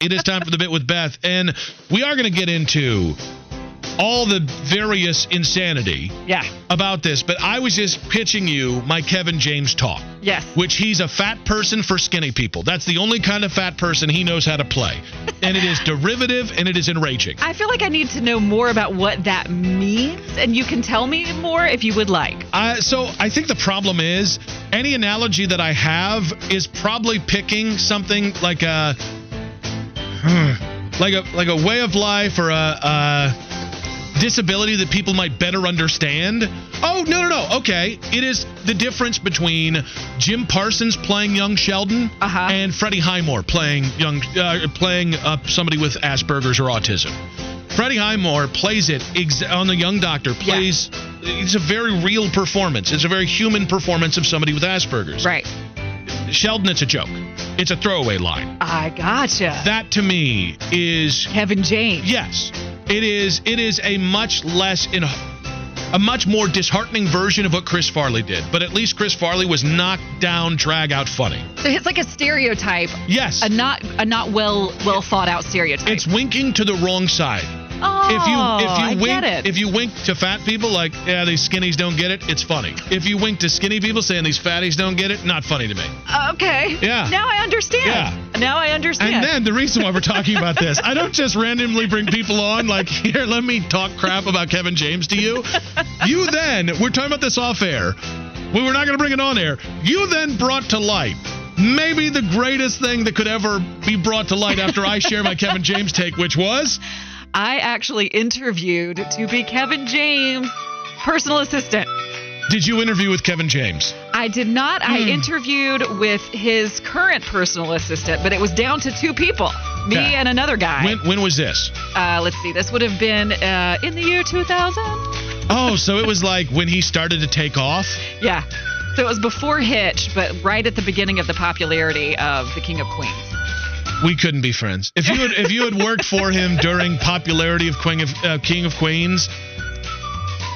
It is time for the bit with Beth, and we are going to get into all the various insanity Yeah. about this, but I was just pitching you my Kevin James talk. Yes. Which he's a fat person for skinny people. That's the only kind of fat person he knows how to play. and it is derivative and it is enraging. I feel like I need to know more about what that means, and you can tell me more if you would like. Uh, so I think the problem is any analogy that I have is probably picking something like a like a like a way of life or a, a disability that people might better understand. Oh no no no okay it is the difference between Jim Parsons playing young Sheldon Uh-huh. and Freddie Highmore playing young uh, playing uh, somebody with Asperger's or autism. Freddie Highmore plays it ex- on the Young Doctor. Plays it's a very real performance. It's a very human performance of somebody with Asperger's. Right. Sheldon, it's a joke. It's a throwaway line. I gotcha. That to me is Kevin James. yes. It is. It is a much less in a much more disheartening version of what Chris Farley did. But at least Chris Farley was knocked down, drag out funny. So it's like a stereotype, Yes. a not a not well well thought out stereotype. It's winking to the wrong side. Oh, if you if oh, I you wink if you wink to fat people like yeah these skinnies don't get it it's funny if you wink to skinny people saying these fatties don't get it not funny to me uh, okay. Yeah. Now I understand. Yeah. Now I understand. and then the reason why we're talking about this I don't just randomly bring people on like here let me talk crap about Kevin James to you you then we're talking about this off air we were not going to bring it on air you then brought to light maybe the greatest thing that could ever be brought to light after I share my Kevin James take which was I actually interviewed to be Kevin James' personal assistant. did you interview with Kevin James I did not. I Hmm. interviewed with his current personal assistant, but it was down to two people me Okay. and another guy. when when was this uh, let's see, this would have been uh, in the year 2000. Oh, so it was like when he started to take off? Yeah. So it was before Hitch, but right at the beginning of the popularity of The King of Queens. We couldn't be friends. If you had if you had worked for him during popularity of Queen of uh, King of Queens,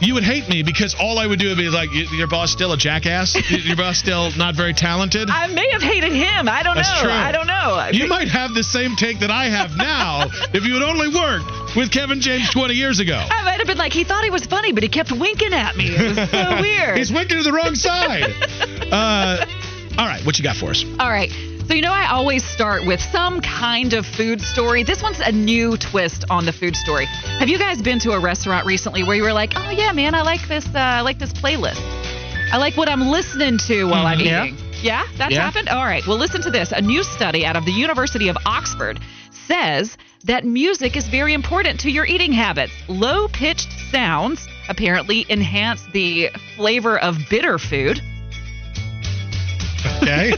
you would hate me because all I would do would be like, "Your boss still a jackass? Your boss still not very talented?" I may have hated him. I don't That's know. true. I don't know. You might have the same take that I have now if you had only worked with Kevin James 20 years ago. I might have been like, he thought he was funny, but he kept winking at me. It was so weird. He's winking to the wrong side. Uh, all right, what you got for us? All right. So, you know, I always start with some kind of food story. This one's a new twist on the food story. Have you guys been to a restaurant recently where you were like, oh, yeah, man, I like this, uh, I like this playlist. I like what I'm listening to while I'm Mhm. eating. Yeah, that's Yeah. happened? All right. Well, listen to this. A new study out of the University of Oxford says that music is very important to your eating habits. Low pitched sounds apparently enhance the flavor of bitter food. Okay.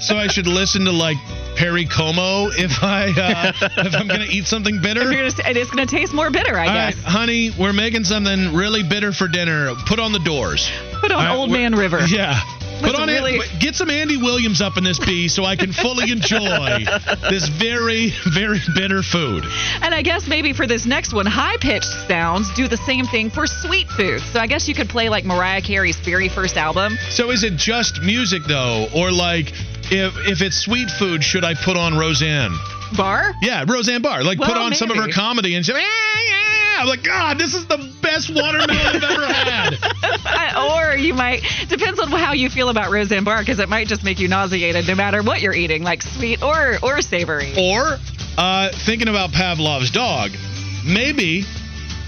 so I should listen to like Perry Como if I uh, if I'm gonna eat something bitter. Gonna, and it's going to taste more bitter, I All right, guess. honey, we're making something really bitter for dinner. Put on the doors. Put on right, Old Man River. Yeah. Put on really- it. Get some Andy Williams up in this bee so I can fully enjoy this very, very bitter food. And I guess maybe for this next one, high pitched sounds do the same thing for sweet food. So I guess you could play like Mariah Carey's very first album. So is it just music though, or like if if it's sweet food, should I put on Roseanne? Bar? Yeah, Roseanne Barr. Like put Well, on some of her comedy and like, yeah, yeah. I'm like, God, this is the best watermelon I've ever had. Or you might, depends on how you feel about Roseanne Barr, because it might just make you nauseated no matter what you're eating, like sweet or, or savory. Or uh, thinking about Pavlov's dog, maybe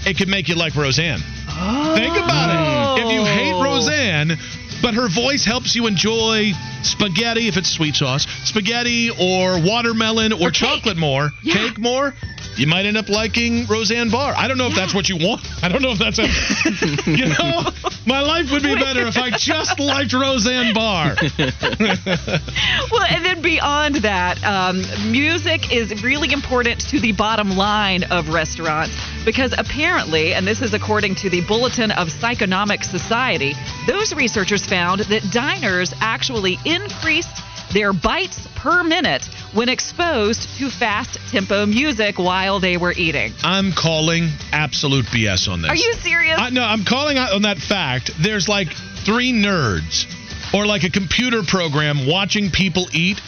it could make you like Roseanne. Think about it. If you hate Oh. Roseanne, but her voice helps you enjoy spaghetti if it's sweet sauce, spaghetti or watermelon or, Or chocolate more, Yeah. cake more, you might end up liking Roseanne Barr. I don't know if that's what you want. I don't know if that's a, you know. My life would be better if I just liked Roseanne Barr. well, and then beyond that, um, music is really important to the bottom line of restaurants because apparently, and this is according to the Bulletin of Psychonomic Society, those researchers found that diners actually increased their bites per minute when exposed to fast tempo music while they were eating. I'm calling absolute BS on this. Are you serious? I, no, I'm calling out on that fact. There's like three nerds or like a computer program watching people eat.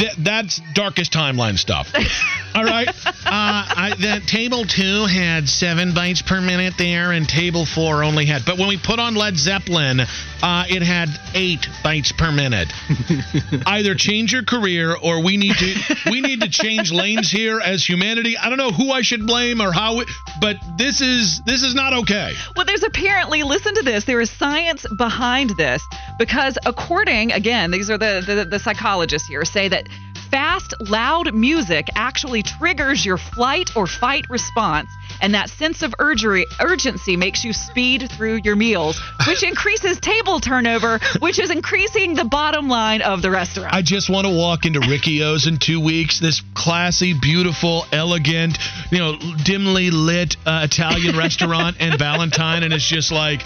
That, that's darkest timeline stuff. All right. Uh, I, the table two had seven bites per minute there, and table four only had. But when we put on Led Zeppelin, uh, it had eight bites per minute. Either change your career, or we need to we need to change lanes here as humanity. I don't know who I should blame or how, it, but this is this is not okay. Well, there's apparently listen to this. There is science behind this because according again, these are the the, the psychologists here say that fast, loud music actually triggers your flight or fight response. And that sense of urgery, urgency makes you speed through your meals, which increases table turnover, which is increasing the bottom line of the restaurant. I just want to walk into Ricchio's in two weeks. This classy, beautiful, elegant, you know, dimly lit uh, Italian restaurant and Valentine, and it's just like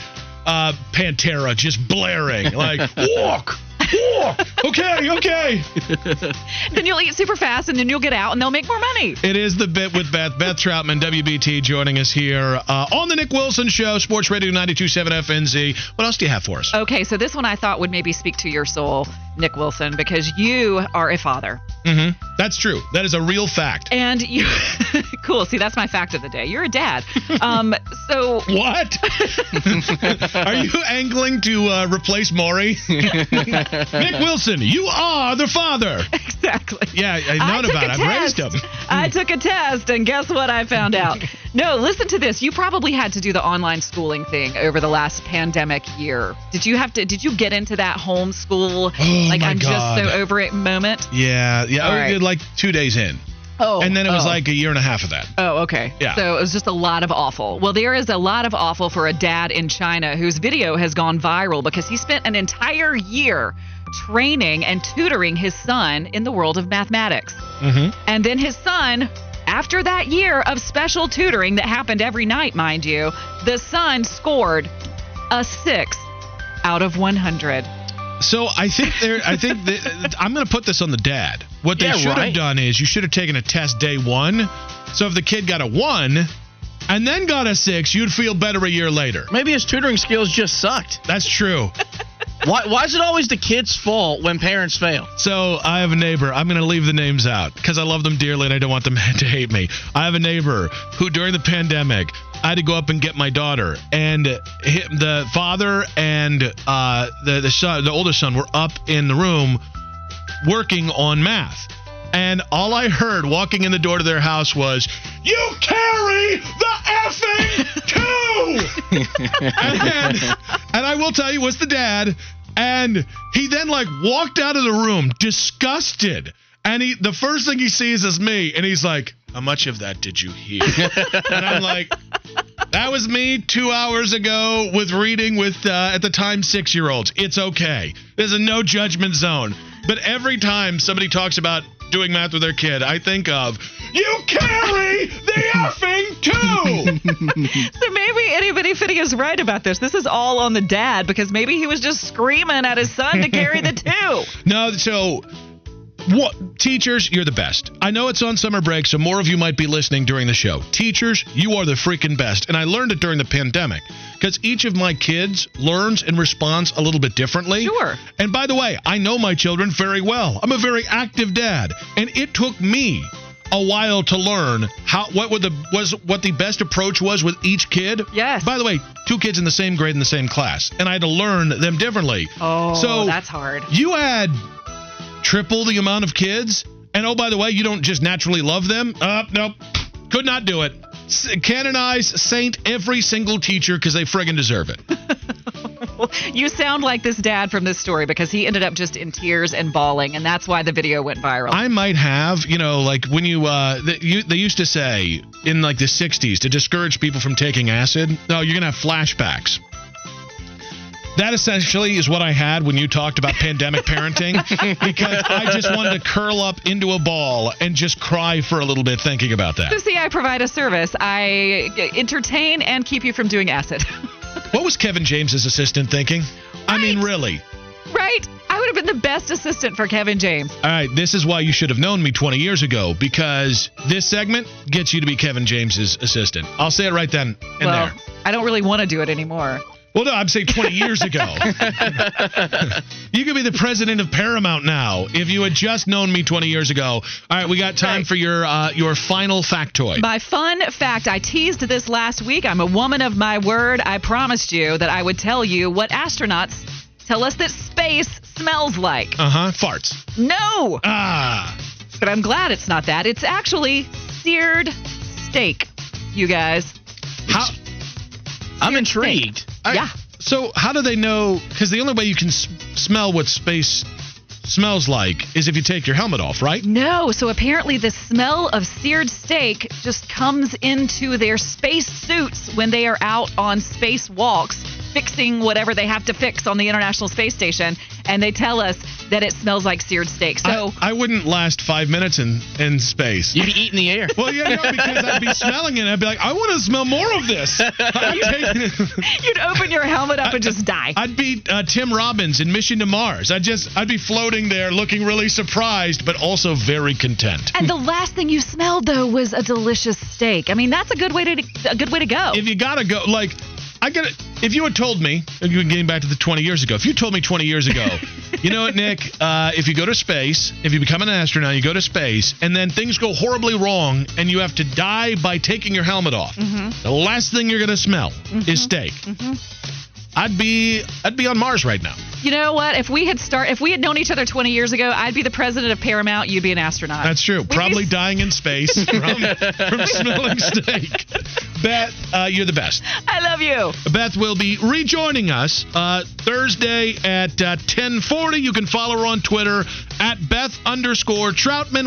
uh, Pantera just blaring, like walk. Okay, okay. then you'll eat super fast and then you'll get out and they'll make more money. It is the bit with Beth. Beth Troutman, WBT, joining us here uh, on the Nick Wilson Show, Sports Radio 927 FNZ. What else do you have for us? Okay, so this one I thought would maybe speak to your soul, Nick Wilson, because you are a father. Mm-hmm. That's true. That is a real fact. And you, cool. See, that's my fact of the day. You're a dad. Um, so what? are you angling to uh, replace Maury? Nick Wilson, you are the father. Exactly. Yeah, I know about it. I've raised him. I took a test, and guess what I found out? No, listen to this. You probably had to do the online schooling thing over the last pandemic year. Did you have to? Did you get into that homeschool? Oh, like I'm God. just so over it moment. Yeah, yeah. All I right. did like two days in. Oh, and then it was oh. like a year and a half of that. Oh, okay. Yeah. So it was just a lot of awful. Well, there is a lot of awful for a dad in China whose video has gone viral because he spent an entire year training and tutoring his son in the world of mathematics. Mm-hmm. And then his son, after that year of special tutoring that happened every night, mind you, the son scored a six out of 100. So I think there. I think that, I'm going to put this on the dad. What they Yeah, should have done is you should have taken a test day one. So if the kid got a one and then got a six, you'd feel better a year later. Maybe his tutoring skills just sucked. That's true. Why, why is it always the kid's fault when parents fail? So I have a neighbor. I'm going to leave the names out because I love them dearly and I don't want them to hate me. I have a neighbor who, during the pandemic, I had to go up and get my daughter, and hi- the father and uh, the the son, the oldest son, were up in the room working on math. And all I heard walking in the door to their house was, "You carry the effing two!" and, and I will tell you, was the dad, and he then like walked out of the room disgusted. And he, the first thing he sees is me, and he's like, "How much of that did you hear?" and I'm like, "That was me two hours ago with reading with uh, at the time six year olds. It's okay. There's a no judgment zone." But every time somebody talks about doing math with their kid, I think of, "You carry the effing two. So maybe anybody fitting is right about this. This is all on the dad because maybe he was just screaming at his son to carry the two. No, so what teachers, you're the best. I know it's on summer break, so more of you might be listening during the show. Teachers, you are the freaking best. And I learned it during the pandemic because each of my kids learns and responds a little bit differently. Sure. And by the way, I know my children very well. I'm a very active dad, and it took me a while to learn how what would the was what the best approach was with each kid. Yes. By the way, two kids in the same grade in the same class, and I had to learn them differently. Oh, so that's hard. you had triple the amount of kids, and oh, by the way, you don't just naturally love them. Uh, nope. Could not do it. S- Canonize, saint every single teacher because they friggin' deserve it. You sound like this dad from this story because he ended up just in tears and bawling, and that's why the video went viral. I might have, you know, like when you, uh, the, you, they used to say in like the 60s to discourage people from taking acid, no, you're going to have flashbacks. That essentially is what I had when you talked about pandemic parenting because I just wanted to curl up into a ball and just cry for a little bit thinking about that. So see, I provide a service. I entertain and keep you from doing acid. What was Kevin James's assistant thinking? I mean, really. right? I would have been the best assistant for Kevin James. All right, this is why you should have known me 20 years ago because this segment gets you to be Kevin James's assistant. I'll say it right then and well, there. I don't really want to do it anymore. Well, no, I'm saying 20 years ago. you could be the president of Paramount now if you had just known me 20 years ago. All right, we got time Right. for your uh, your final factoid. My fun fact I teased this last week. I'm a woman of my word. I promised you that I would tell you what astronauts tell us that space smells like. Uh huh. Farts. No, Ah. but I'm glad it's not that. It's actually seared steak, you guys. How? I'm intrigued. I- Yeah. So how do they know? Because the only way you can s- smell what space smells like is if you take your helmet off, right? No, so apparently the smell of seared steak just comes into their space suits when they are out on space walks fixing whatever they have to fix on the International Space Station and they tell us that it smells like seared steak. So I, I wouldn't last five minutes in in space. You'd be eating the air. Well, yeah, no, because I'd be smelling it. And I'd be like, I want to smell more of this. I'm taking- you'd open your helmet up and just die. I'd be uh, Tim Robbins in Mission to Mars. I'd just, I'd be floating there, looking really surprised, but also very content. and the last thing you smelled though was a delicious steak. I mean, that's a good way to a good way to go. If you gotta go, like, I gotta. If you had told me, getting back to the 20 years ago, if you told me 20 years ago, you know what, Nick? Uh, if you go to space, if you become an astronaut, you go to space, and then things go horribly wrong, and you have to die by taking your helmet off, mm-hmm. the last thing you're gonna smell mm-hmm. is steak. Mm-hmm. I'd be, I'd be on Mars right now. You know what? If we had start, if we had known each other 20 years ago, I'd be the president of Paramount. You'd be an astronaut. That's true. We'd Probably be- dying in space from, from smelling steak. Beth, uh, you're the best. I love you. Beth will be rejoining us uh, Thursday at uh, 1040. You can follow her on Twitter at Beth underscore Troutman.